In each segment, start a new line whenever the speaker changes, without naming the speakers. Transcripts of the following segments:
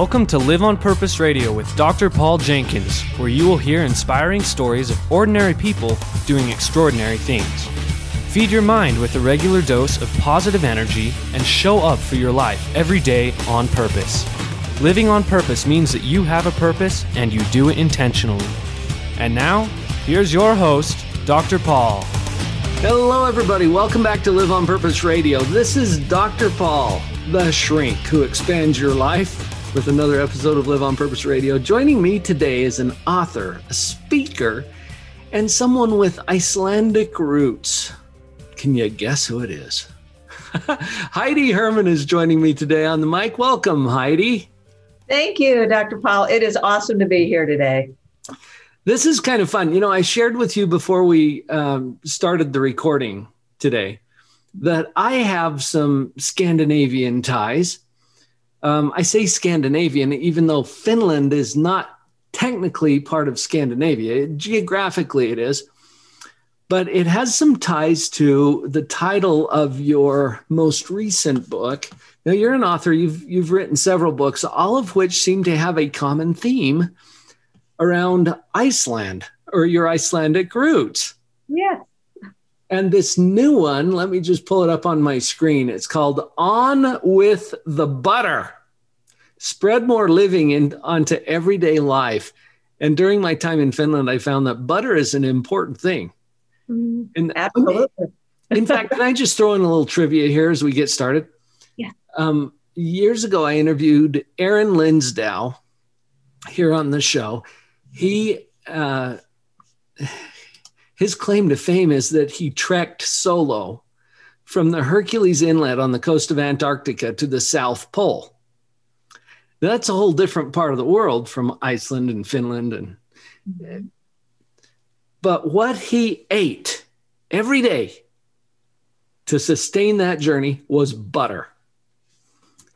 Welcome to Live on Purpose Radio with Dr. Paul Jenkins, where you will hear inspiring stories of ordinary people doing extraordinary things. Feed your mind with a regular dose of positive energy and show up for your life every day on purpose. Living on purpose means that you have a purpose and you do it intentionally. And now, here's your host, Dr. Paul.
Hello, everybody. Welcome back to Live on Purpose Radio. This is Dr. Paul, the shrink who expands your life with another episode of Live on Purpose Radio. Joining me today is an author, a speaker, and someone with Icelandic roots. Can you guess who it is? Heidi Herman is joining me today on the mic. Welcome, Heidi.
Thank you, Dr. Paul. It is awesome to be here today.
This is kind of fun. You know, I shared with you before we um, started the recording today that I have some Scandinavian ties um, I say Scandinavian, even though Finland is not technically part of Scandinavia. Geographically, it is. But it has some ties to the title of your most recent book. Now, you're an author, you've, you've written several books, all of which seem to have a common theme around Iceland or your Icelandic roots.
Yes.
And this new one, let me just pull it up on my screen. It's called On with the Butter. Spread more living in, onto everyday life. And during my time in Finland, I found that butter is an important thing.
Mm, and absolutely.
in fact, can I just throw in a little trivia here as we get started?
Yeah.
Um, years ago, I interviewed Aaron Linsdau here on the show. He, uh, his claim to fame is that he trekked solo from the Hercules Inlet on the coast of Antarctica to the South Pole. That's a whole different part of the world from Iceland and Finland and mm-hmm. but what he ate every day to sustain that journey was butter.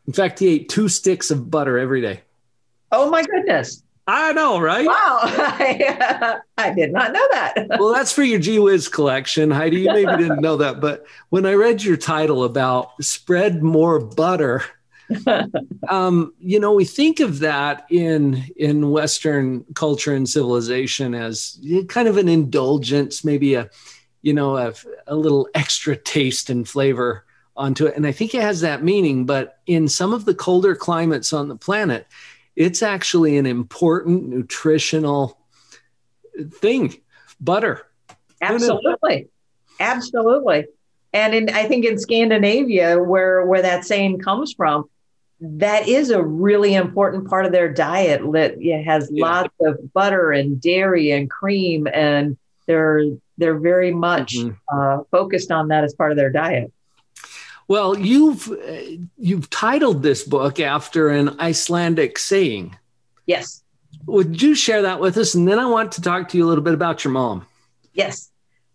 In fact, he ate two sticks of butter every day.
Oh my goodness.
I know, right?
Wow. I, I did not know that.
well, that's for your Gee Whiz collection, Heidi. You maybe didn't know that. But when I read your title about spread more butter, um, you know, we think of that in in Western culture and civilization as kind of an indulgence, maybe a, you know, a, a little extra taste and flavor onto it. And I think it has that meaning. But in some of the colder climates on the planet, it's actually an important nutritional thing. Butter.
Absolutely. Absolutely. And in, i think in scandinavia where where that saying comes from that is a really important part of their diet that has yeah. lots of butter and dairy and cream and they're they're very much mm-hmm. uh, focused on that as part of their diet
well, you've uh, you've titled this book after an Icelandic saying.
Yes.
Would you share that with us? And then I want to talk to you a little bit about your mom.
Yes.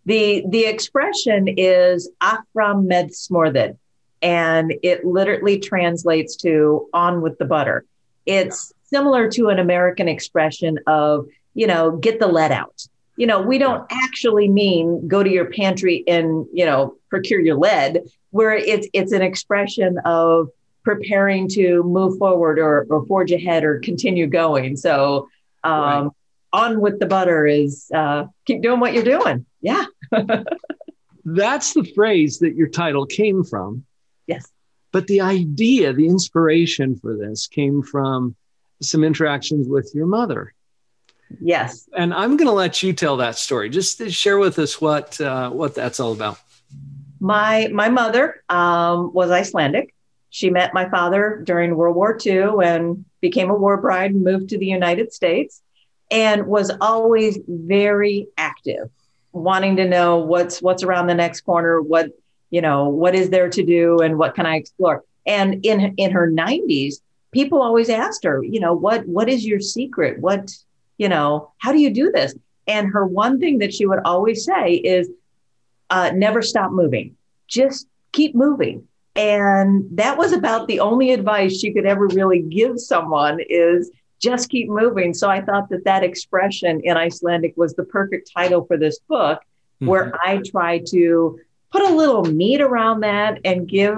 The the expression is Afram med smjörið, and it literally translates to on with the butter. It's yeah. similar to an American expression of, you know, get the lead out. You know, we don't yeah. actually mean go to your pantry and, you know, procure your lead where it's it's an expression of preparing to move forward or, or forge ahead or continue going. So um, right. on with the butter is uh, keep doing what you're doing. Yeah.
That's the phrase that your title came from.
Yes.
But the idea, the inspiration for this came from some interactions with your mother.
Yes.
And I'm going to let you tell that story. Just share with us what uh, what that's all about.
My my mother um, was Icelandic. She met my father during World War II and became a war bride and moved to the United States and was always very active, wanting to know what's what's around the next corner, what you know, what is there to do and what can I explore. And in in her 90s, people always asked her, you know, what what is your secret? What, you know, how do you do this? And her one thing that she would always say is uh, never stop moving, just keep moving. And that was about the only advice she could ever really give someone is just keep moving. So I thought that that expression in Icelandic was the perfect title for this book, mm-hmm. where I try to put a little meat around that and give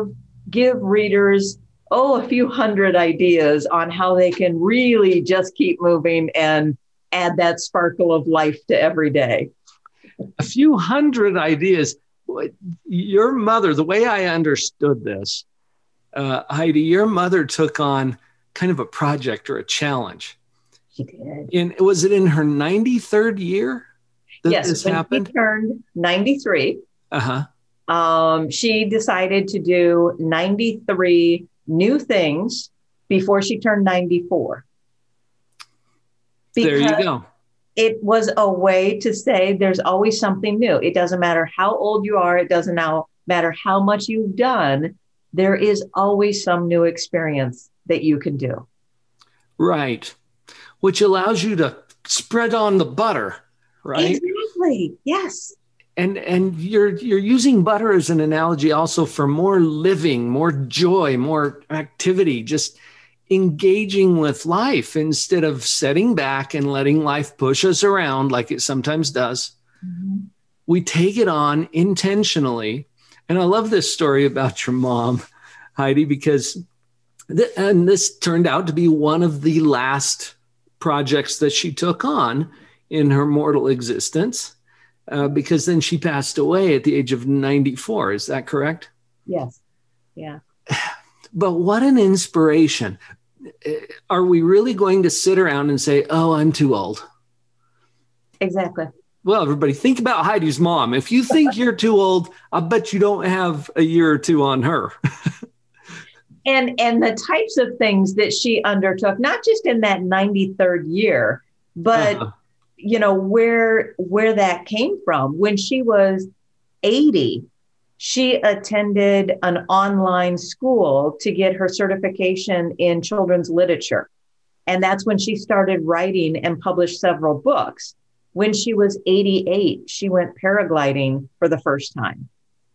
give readers oh, a few hundred ideas on how they can really just keep moving and add that sparkle of life to every day.
A few hundred ideas. Your mother, the way I understood this, uh, Heidi, your mother took on kind of a project or a challenge.
She did.
In was it in her 93rd year that
yes,
this
when
happened?
She turned 93.
Uh-huh.
Um, she decided to do 93 new things before she turned 94.
there you go.
It was a way to say there's always something new. It doesn't matter how old you are, it doesn't now matter how much you've done, there is always some new experience that you can do.
Right. Which allows you to spread on the butter, right?
Exactly. Yes.
And and you're you're using butter as an analogy also for more living, more joy, more activity, just engaging with life instead of setting back and letting life push us around like it sometimes does. Mm-hmm. We take it on intentionally. And I love this story about your mom, Heidi, because th- and this turned out to be one of the last projects that she took on in her mortal existence uh, because then she passed away at the age of 94. Is that correct?
Yes. Yeah.
But what an inspiration. Uh, are we really going to sit around and say, oh, I'm too old?
Exactly.
Well, everybody, think about Heidi's mom. If you think you're too old, I bet you don't have a year or two on her.
and and the types of things that she undertook, not just in that 93rd year, but uh-huh you know where where that came from when she was 80 she attended an online school to get her certification in children's literature. And that's when she started writing and published several books. When she was 88 she went paragliding for the first time.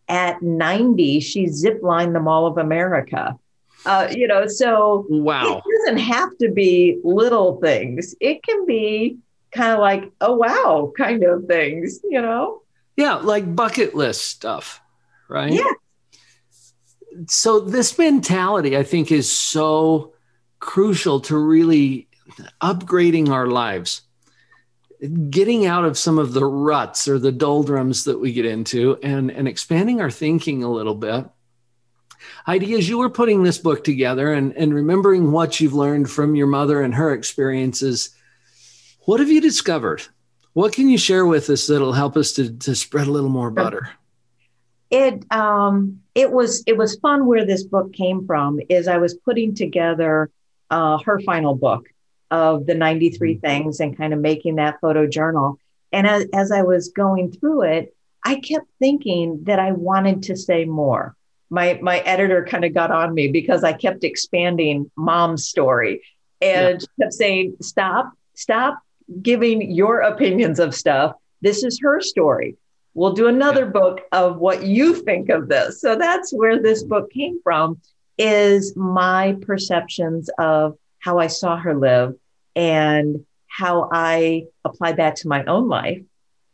At 90 she ziplined the mall of america. Uh, you know so
wow.
it doesn't have to be little things. It can be kind of like, oh, wow, kind of things, you know?
Yeah, like bucket list stuff, right?
Yeah.
So, this mentality, I think, is so crucial to really upgrading our lives, getting out of some of the ruts or the doldrums that we get into and, and expanding our thinking a little bit. Heidi, as you were putting this book together and, and remembering what you've learned from your mother and her experiences, what have you discovered? What can you share with us that'll help us to, to spread a little more butter?
It um, it was it was fun where this book came from. Is I was putting together uh, her final book of the 93 mm-hmm. things and kind of making that photo journal. And as, as I was going through it, I kept thinking that I wanted to say more. My my editor kind of got on me because I kept expanding mom's story and yeah. kept saying, "Stop, stop, giving your opinions of stuff. This is her story. We'll do another yeah. book of what you think of this. So that's where this book came from is my perceptions of how I saw her live and how I applied that to my own life.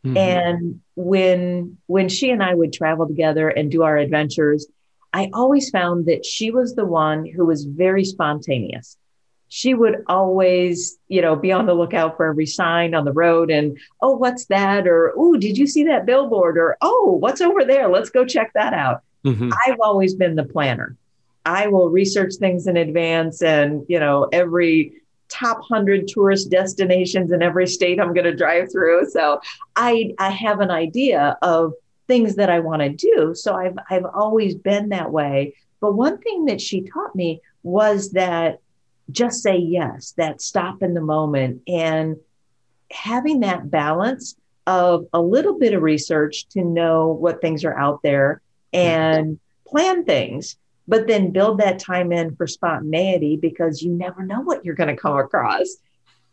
Mm-hmm. And when when she and I would travel together and do our adventures, I always found that she was the one who was very spontaneous she would always, you know, be on the lookout for every sign on the road and, oh, what's that? Or, oh, did you see that billboard? Or, oh, what's over there? Let's go check that out. Mm-hmm. I've always been the planner. I will research things in advance and, you know, every top 100 tourist destinations in every state I'm going to drive through. So I, I have an idea of things that I want to do. So I've, I've always been that way. But one thing that she taught me was that just say yes, that stop in the moment and having that balance of a little bit of research to know what things are out there and plan things, but then build that time in for spontaneity because you never know what you're going to come across.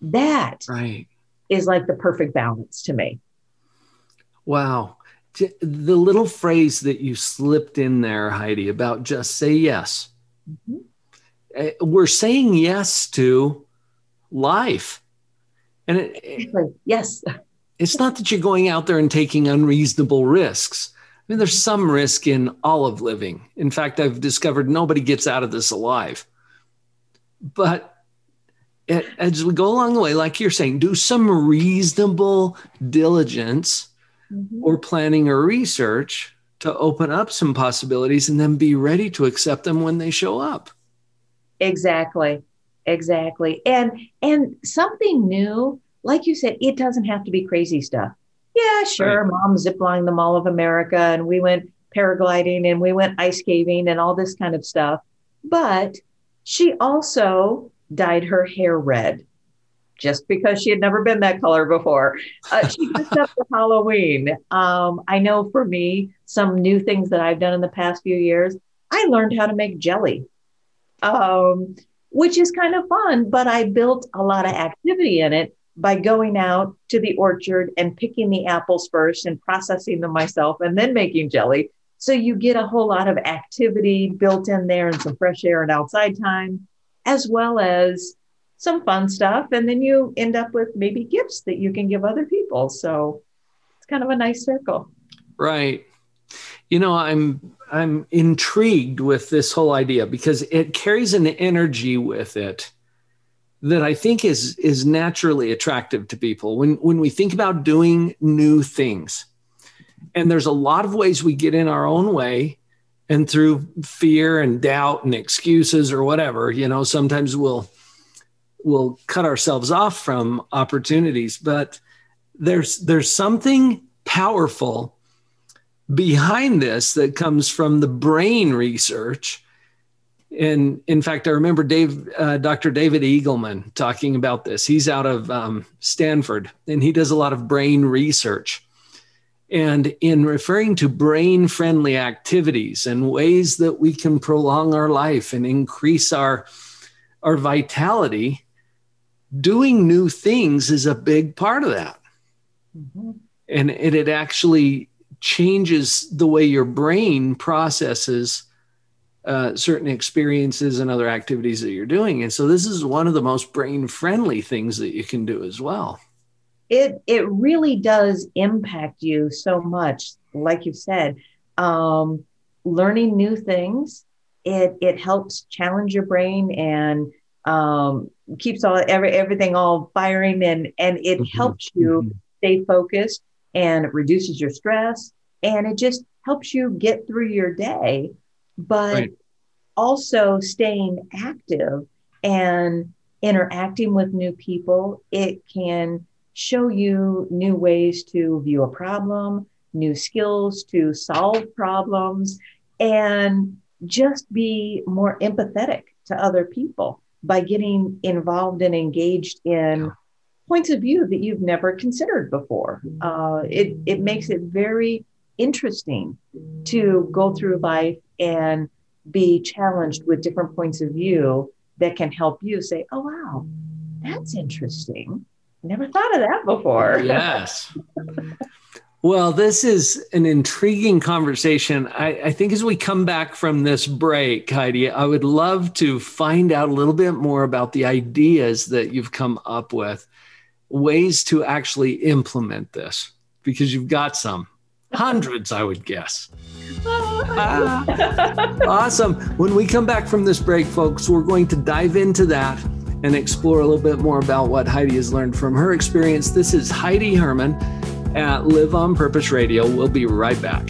That
right.
is like the perfect balance to me.
Wow. The little phrase that you slipped in there, Heidi, about just say yes. Mm-hmm. Uh, we're saying yes to life. And it,
yes,
it's not that you're going out there and taking unreasonable risks. I mean, there's some risk in all of living. In fact, I've discovered nobody gets out of this alive. But as we go along the way, like you're saying, do some reasonable diligence mm-hmm. or planning or research to open up some possibilities and then be ready to accept them when they show up.
Exactly. Exactly. And and something new, like you said, it doesn't have to be crazy stuff. Yeah, sure. Right. Mom ziplining the Mall of America and we went paragliding and we went ice caving and all this kind of stuff. But she also dyed her hair red just because she had never been that color before. Uh, she dressed up for Halloween. Um, I know for me, some new things that I've done in the past few years, I learned how to make jelly, um, which is kind of fun, but I built a lot of activity in it by going out to the orchard and picking the apples first and processing them myself and then making jelly. So you get a whole lot of activity built in there and some fresh air and outside time, as well as some fun stuff. And then you end up with maybe gifts that you can give other people. So it's kind of a nice circle.
Right. You know, I'm I'm intrigued with this whole idea because it carries an energy with it that I think is is naturally attractive to people when when we think about doing new things. And there's a lot of ways we get in our own way and through fear and doubt and excuses or whatever, you know, sometimes we'll we'll cut ourselves off from opportunities, but there's there's something powerful behind this that comes from the brain research and in fact, I remember Dave, uh, Dr. David Eagleman talking about this. He's out of um, Stanford and he does a lot of brain research. And in referring to brain friendly activities and ways that we can prolong our life and increase our, our vitality, doing new things is a big part of that. Mm-hmm. And it, it actually changes the way your brain processes uh, certain experiences and other activities that you're doing. And so this is one of the most brain friendly things that you can do as well.
It it really does impact you so much, like you said. Um, learning new things, it it helps challenge your brain and um, keeps all every, everything all firing and and it mm-hmm. helps you mm-hmm. stay focused and it reduces your stress and it just helps you get through your day but right. also staying active and interacting with new people. It can show you new ways to view a problem, new skills to solve problems, and just be more empathetic to other people by getting involved and engaged in points of view that you've never considered before. Uh, it, it makes it very interesting to go through life and be challenged with different points of view that can help you say, oh, wow, that's interesting. Never thought of that before.
Yes. well, this is an intriguing conversation. I, I, think as we come back from this break, Heidi, I would love to find out a little bit more about the ideas that you've come up with, ways to actually implement this, because you've got some. Hundreds, I would guess. Ah. awesome. When we come back from this break, folks, we're going to dive into that and explore a little bit more about what Heidi has learned from her experience. This is Heidi Herman at Live on Purpose Radio. We'll be right back.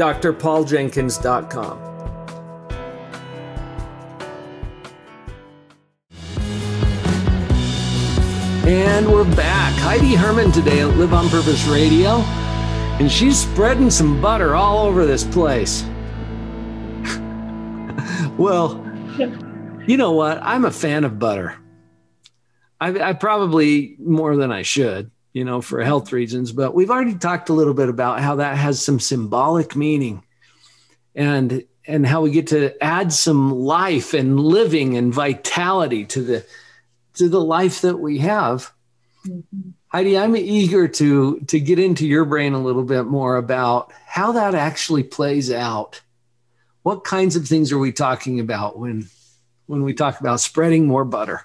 drpauljenkins.com. And we're back. Heidi Herman today at Live on Purpose Radio, and she's spreading some butter all over this place. well, you know what? I'm a fan of butter. I, I probably more than I should you know, for health reasons, but we've already talked a little bit about how that has some symbolic meaning and and how we get to add some life and living and vitality to the to the life that we have. Mm-hmm. Heidi, I'm eager to to get into your brain a little bit more about how that actually plays out. What kinds of things are we talking about when when we talk about spreading more butter?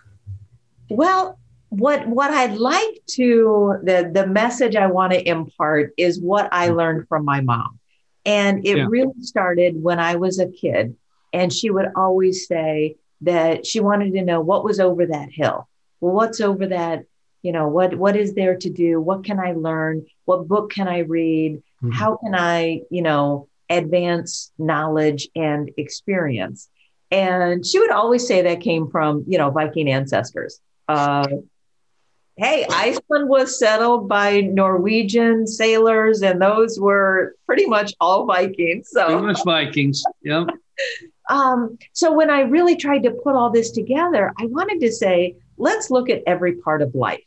Well, what what I'd like to the the message I want to impart is what I mm-hmm. learned from my mom. And it yeah. really started when I was a kid and she would always say, that she wanted to know what was over that hill. Well, what's over that? You know, what what is there to do? What can I learn? What book can I read? Mm-hmm. How can I, you know, advance knowledge and experience? And she would always say that came from, you know, Viking ancestors. Uh, hey, Iceland was settled by Norwegian sailors, and those were pretty much all Vikings. So
pretty much Vikings. Yep.
Um, so when I really tried to put all this together, I wanted to say, let's look at every part of life.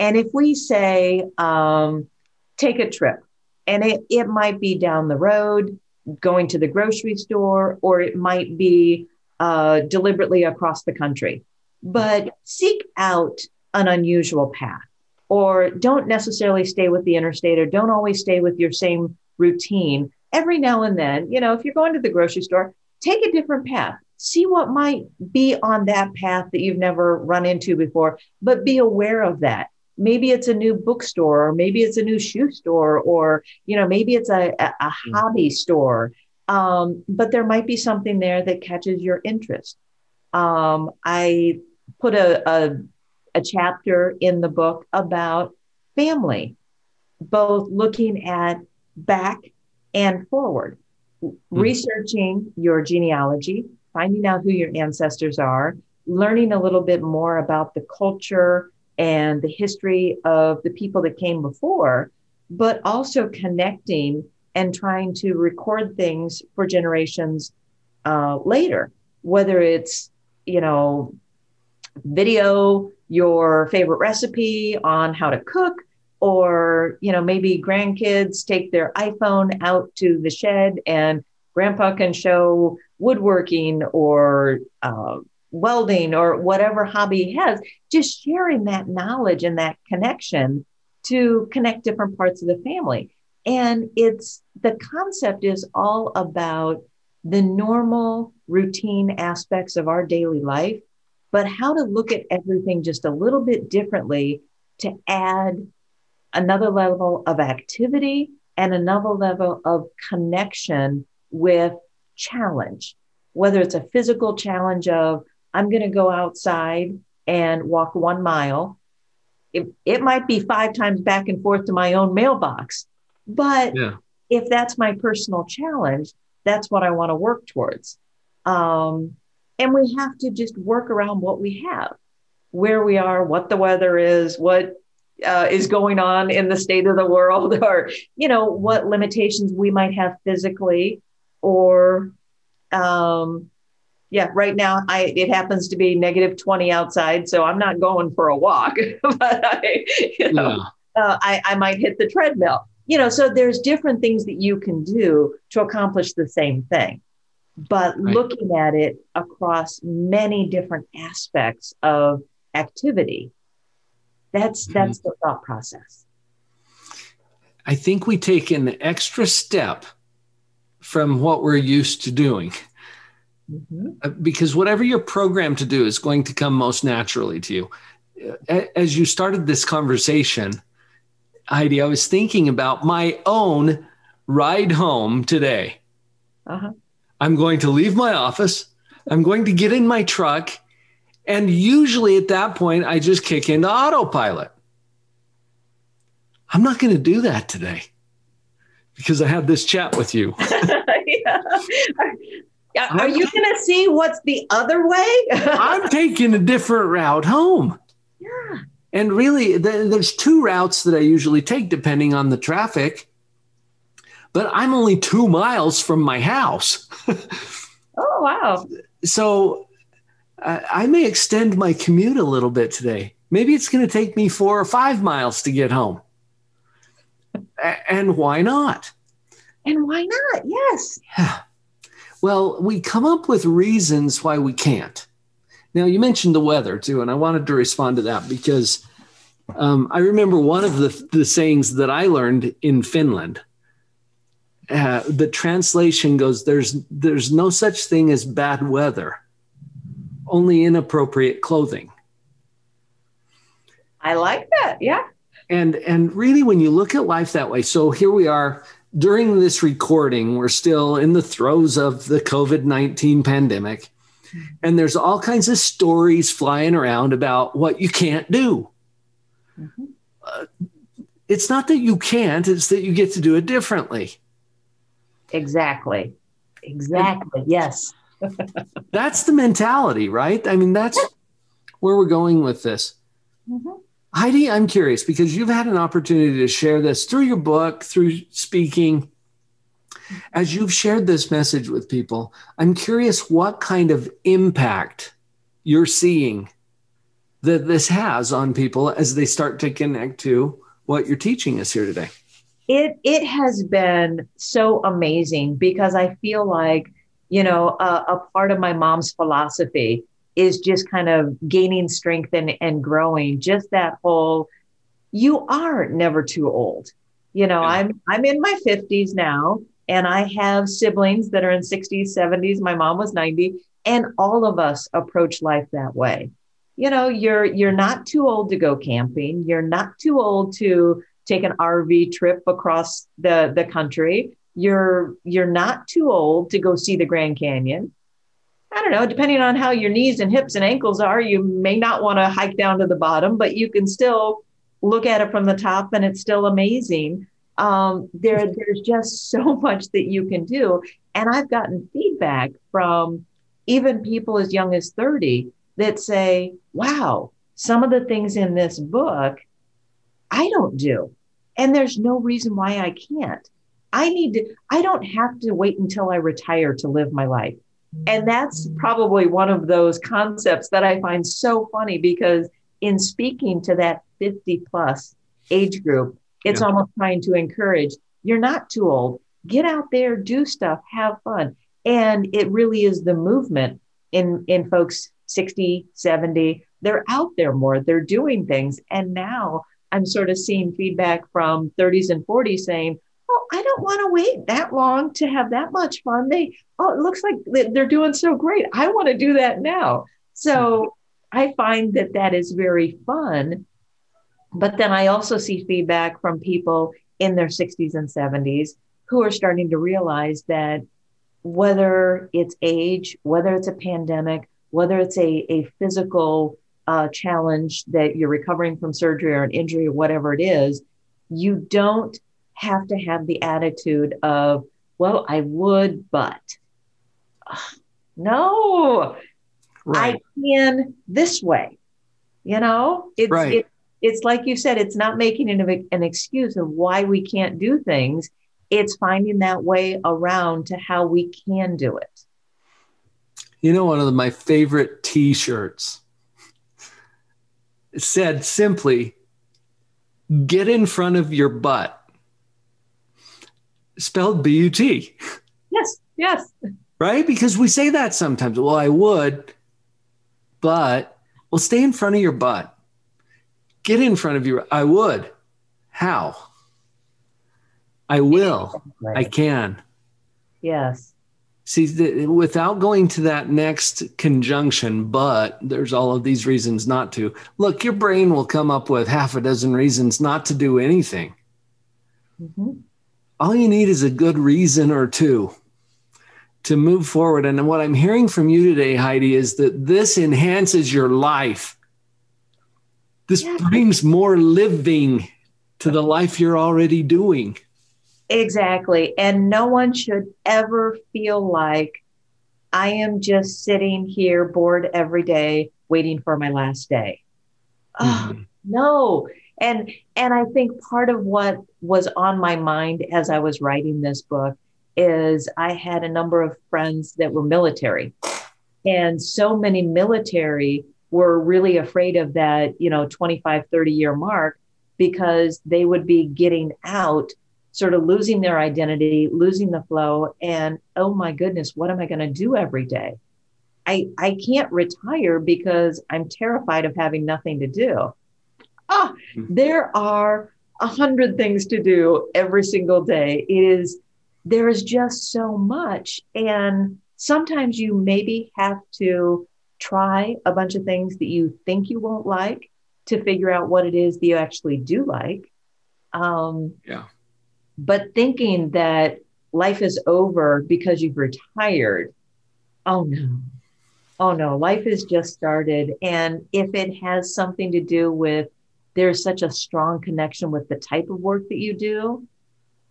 And if we say, um, take a trip, and it, it might be down the road, going to the grocery store, or it might be uh, deliberately across the country. But seek out an unusual path, or don't necessarily stay with the interstate, or don't always stay with your same routine. Every now and then, you know, if you're going to the grocery store, take a different path. See what might be on that path that you've never run into before, but be aware of that. Maybe it's a new bookstore, or maybe it's a new shoe store, or you know, maybe it's a, a, a hmm. hobby store. Um, but there might be something there that catches your interest. Um, I put a, a, a chapter in the book about family, both looking at back and forward mm. researching your genealogy, finding out who your ancestors are, learning a little bit more about the culture and the history of the people that came before, but also connecting and trying to record things for generations uh, later, whether it's, you know, video your favorite recipe on how to cook or you know maybe grandkids take their iphone out to the shed and grandpa can show woodworking or uh, welding or whatever hobby he has just sharing that knowledge and that connection to connect different parts of the family. And it's the concept is all about the normal routine aspects of our daily life but how to look at everything just a little bit differently to add another level of activity and another level of connection with challenge, whether it's a physical challenge of, I'm going to go outside and walk one mile. It, it might be five times back and forth to my own mailbox. But yeah. if that's my personal challenge, that's what I want to work towards. Um, and we have to just work around what we have, where we are, what the weather is, what uh, is going on in the state of the world or you know what limitations we might have physically or um yeah right now i it happens to be negative 20 outside so i'm not going for a walk but i you know yeah. uh, I, I might hit the treadmill you know so there's different things that you can do to accomplish the same thing but right. looking at it across many different aspects of activity that's mm-hmm. that's the thought process.
I think we take an extra step from what we're used to doing. Mm-hmm. Uh, because whatever you're programmed to do is going to come most naturally to you. As you started this conversation, Heidi, I was thinking about my own ride home today. Uh-huh. I'm going to leave my office. I'm going to get in my truck and usually at that point, I just kick into autopilot. I'm not going to do that today because I had this chat with you. yeah.
Are you going to see what's the other way?
I'm taking a different route home.
Yeah.
And really, there's two routes that I usually take depending on the traffic, but I'm only two miles from my house.
oh, wow.
So I may extend my commute a little bit today. Maybe it's going to take me four or five miles to get home. And why not?
And why not? Yes.
Yeah. Well, we come up with reasons why we can't. Now, you mentioned the weather too, and I wanted to respond to that because um, I remember one of the, the sayings that I learned in Finland. Uh, the translation goes, "There's there's no such thing as bad weather, only inappropriate clothing."
I like that. Yeah.
And and really, when you look at life that way, so here we are during this recording. We're still in the throes of the COVID nineteen pandemic and there's all kinds of stories flying around about what you can't do. Mm-hmm. Uh, it's not that you can't, it's that you get to do it differently.
Exactly. Exactly. Yes.
that's the mentality, right? I mean, that's where we're going with this. Mm-hmm. Heidi, I'm curious because you've had an opportunity to share this through your book, through speaking. As you've shared this message with people, I'm curious what kind of impact you're seeing that this has on people as they start to connect to what you're teaching us here today.
It it has been so amazing because I feel like you know a, a part of my mom's philosophy is just kind of gaining strength and, and growing. Just that whole you are never too old. You know, yeah. I'm I'm in my 50s now and I have siblings that are in 60s, 70s. My mom was 90, and all of us approach life that way. You know, you're you're not too old to go camping. You're not too old to take an RV trip across the the country. You're you're not too old to go see the Grand Canyon. I don't know, depending on how your knees and hips and ankles are, you may not want to hike down to the bottom, but you can still look at it from the top and it's still amazing um, there, there's just so much that you can do. And I've gotten feedback from even people as young as 30 that say, wow, some of the things in this book I don't do. And there's no reason why I can't. I need to, I don't have to wait until I retire to live my life. And that's probably one of those concepts that I find so funny because in speaking to that 50 plus age group, it's yeah. almost trying to encourage you're not too old. Get out there, do stuff, have fun. And it really is the movement in in folks 60, 70. They're out there more, they're doing things. And now I'm sort of seeing feedback from 30s and 40s saying, Oh, I don't want to wait that long to have that much fun. They, oh, it looks like they're doing so great. I want to do that now. So I find that that is very fun but then I also see feedback from people in their 60s and 70s who are starting to realize that whether it's age, whether it's a pandemic, whether it's a, a physical uh, challenge that you're recovering from surgery or an injury or whatever it is, you don't have to have the attitude of, well, I would, but no, right. I can this way. You know, it's, right. it's it's like you said, it's not making an, an excuse of why we can't do things. It's finding that way around to how we can do it.
You know, one of my favorite t shirts said simply, get in front of your butt. Spelled B U T.
Yes, yes.
Right? Because we say that sometimes. Well, I would, but well, stay in front of your butt get in front of your I would. How? I will. I can.
Yes.
See, the, without going to that next conjunction, but there's all of these reasons not to. Look, your brain will come up with half a dozen reasons not to do anything. Mm-hmm. All you need is a good reason or two to move forward. And what I'm hearing from you today, Heidi, is that this enhances your life. This yeah. brings more living to the life you're already doing.
Exactly. And no one should ever feel like I am just sitting here bored every day waiting for my last day. Oh, mm-hmm. No. And and I think part of what was on my mind as I was writing this book is I had a number of friends that were military. And so many military were really afraid of that, you know, 25, 30 year mark because they would be getting out, sort of losing their identity, losing the flow. And oh my goodness, what am I going to do every day? I, I can't retire because I'm terrified of having nothing to do. Ah, mm-hmm. there are a hundred things to do every single day. It is, there is just so much. And sometimes you maybe have to try a bunch of things that you think you won't like to figure out what it is that you actually do like.
Um, yeah.
But thinking that life is over because you've retired, oh no. Oh no, life has just started. And if it has something to do with there's such a strong connection with the type of work that you do,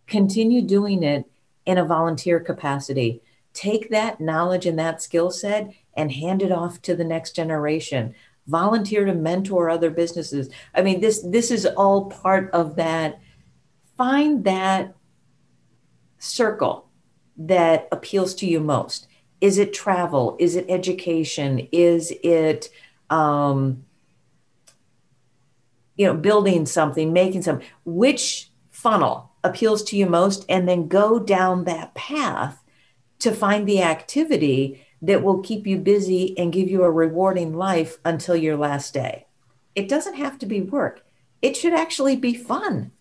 continue doing it in a volunteer capacity. Take that knowledge and that skill set and hand it off to the next generation volunteer to mentor other businesses i mean this this is all part of that find that circle that appeals to you most. Is it travel? Is it education? Is it um, you know building something making something? Which funnel appeals to you most? And then go down that path to find the activity that will keep you busy and give you a rewarding life until your last day. It doesn't have to be work, it should actually be fun.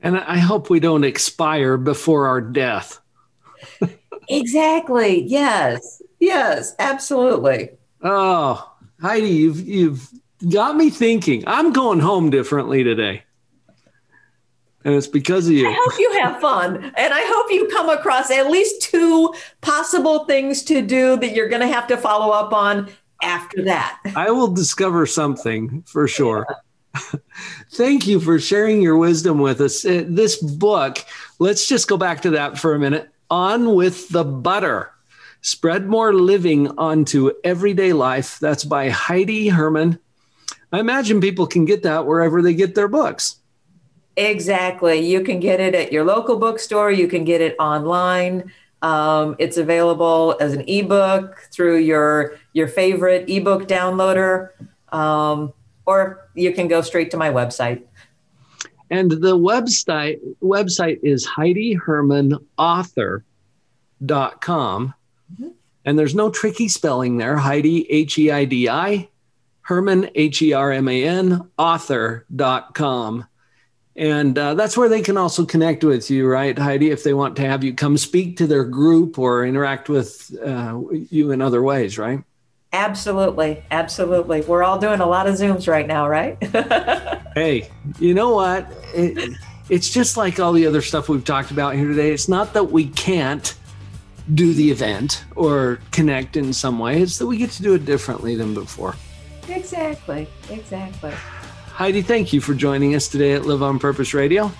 And I hope we don't expire before our death.
exactly. Yes. Yes, absolutely.
Oh, Heidi, you've you've got me thinking. I'm going home differently today and it's because of you.
I hope you have fun. And I hope you come across at least two possible things to do that you're going to have to follow up on after that.
I will discover something for sure. Yeah. Thank you for sharing your wisdom with us. Uh, this book, let's just go back to that for a minute. On with the butter. Spread more living onto everyday life. That's by Heidi Herman. I imagine people can get that wherever they get their books.
Exactly. You can get it at your local bookstore. You can get it online. Um, it's available as an ebook through your your favorite ebook downloader, um, or you can go straight to my website.
And the website website is HeidiHermanAuthor.com. Mm-hmm. And there's no tricky spelling there. Heidi, H E I D I, Herman, H E R M A N, author.com. And uh, that's where they can also connect with you, right, Heidi, if they want to have you come speak to their group or interact with uh, you in other ways, right?
Absolutely. Absolutely. We're all doing a lot of Zooms right now, right?
hey, you know what? It, it's just like all the other stuff we've talked about here today. It's not that we can't do the event or connect in some way, it's that we get to do it differently than before.
Exactly. Exactly.
Heidi, thank you for joining us today at Live on Purpose Radio.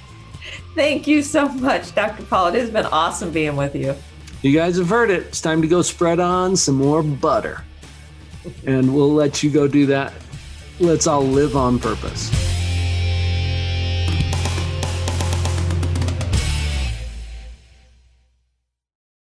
Thank you so much, Dr. Paul. It has been awesome being with you.
You guys have heard it. It's time to go spread on some more butter. And we'll let you go do that. Let's all live on purpose.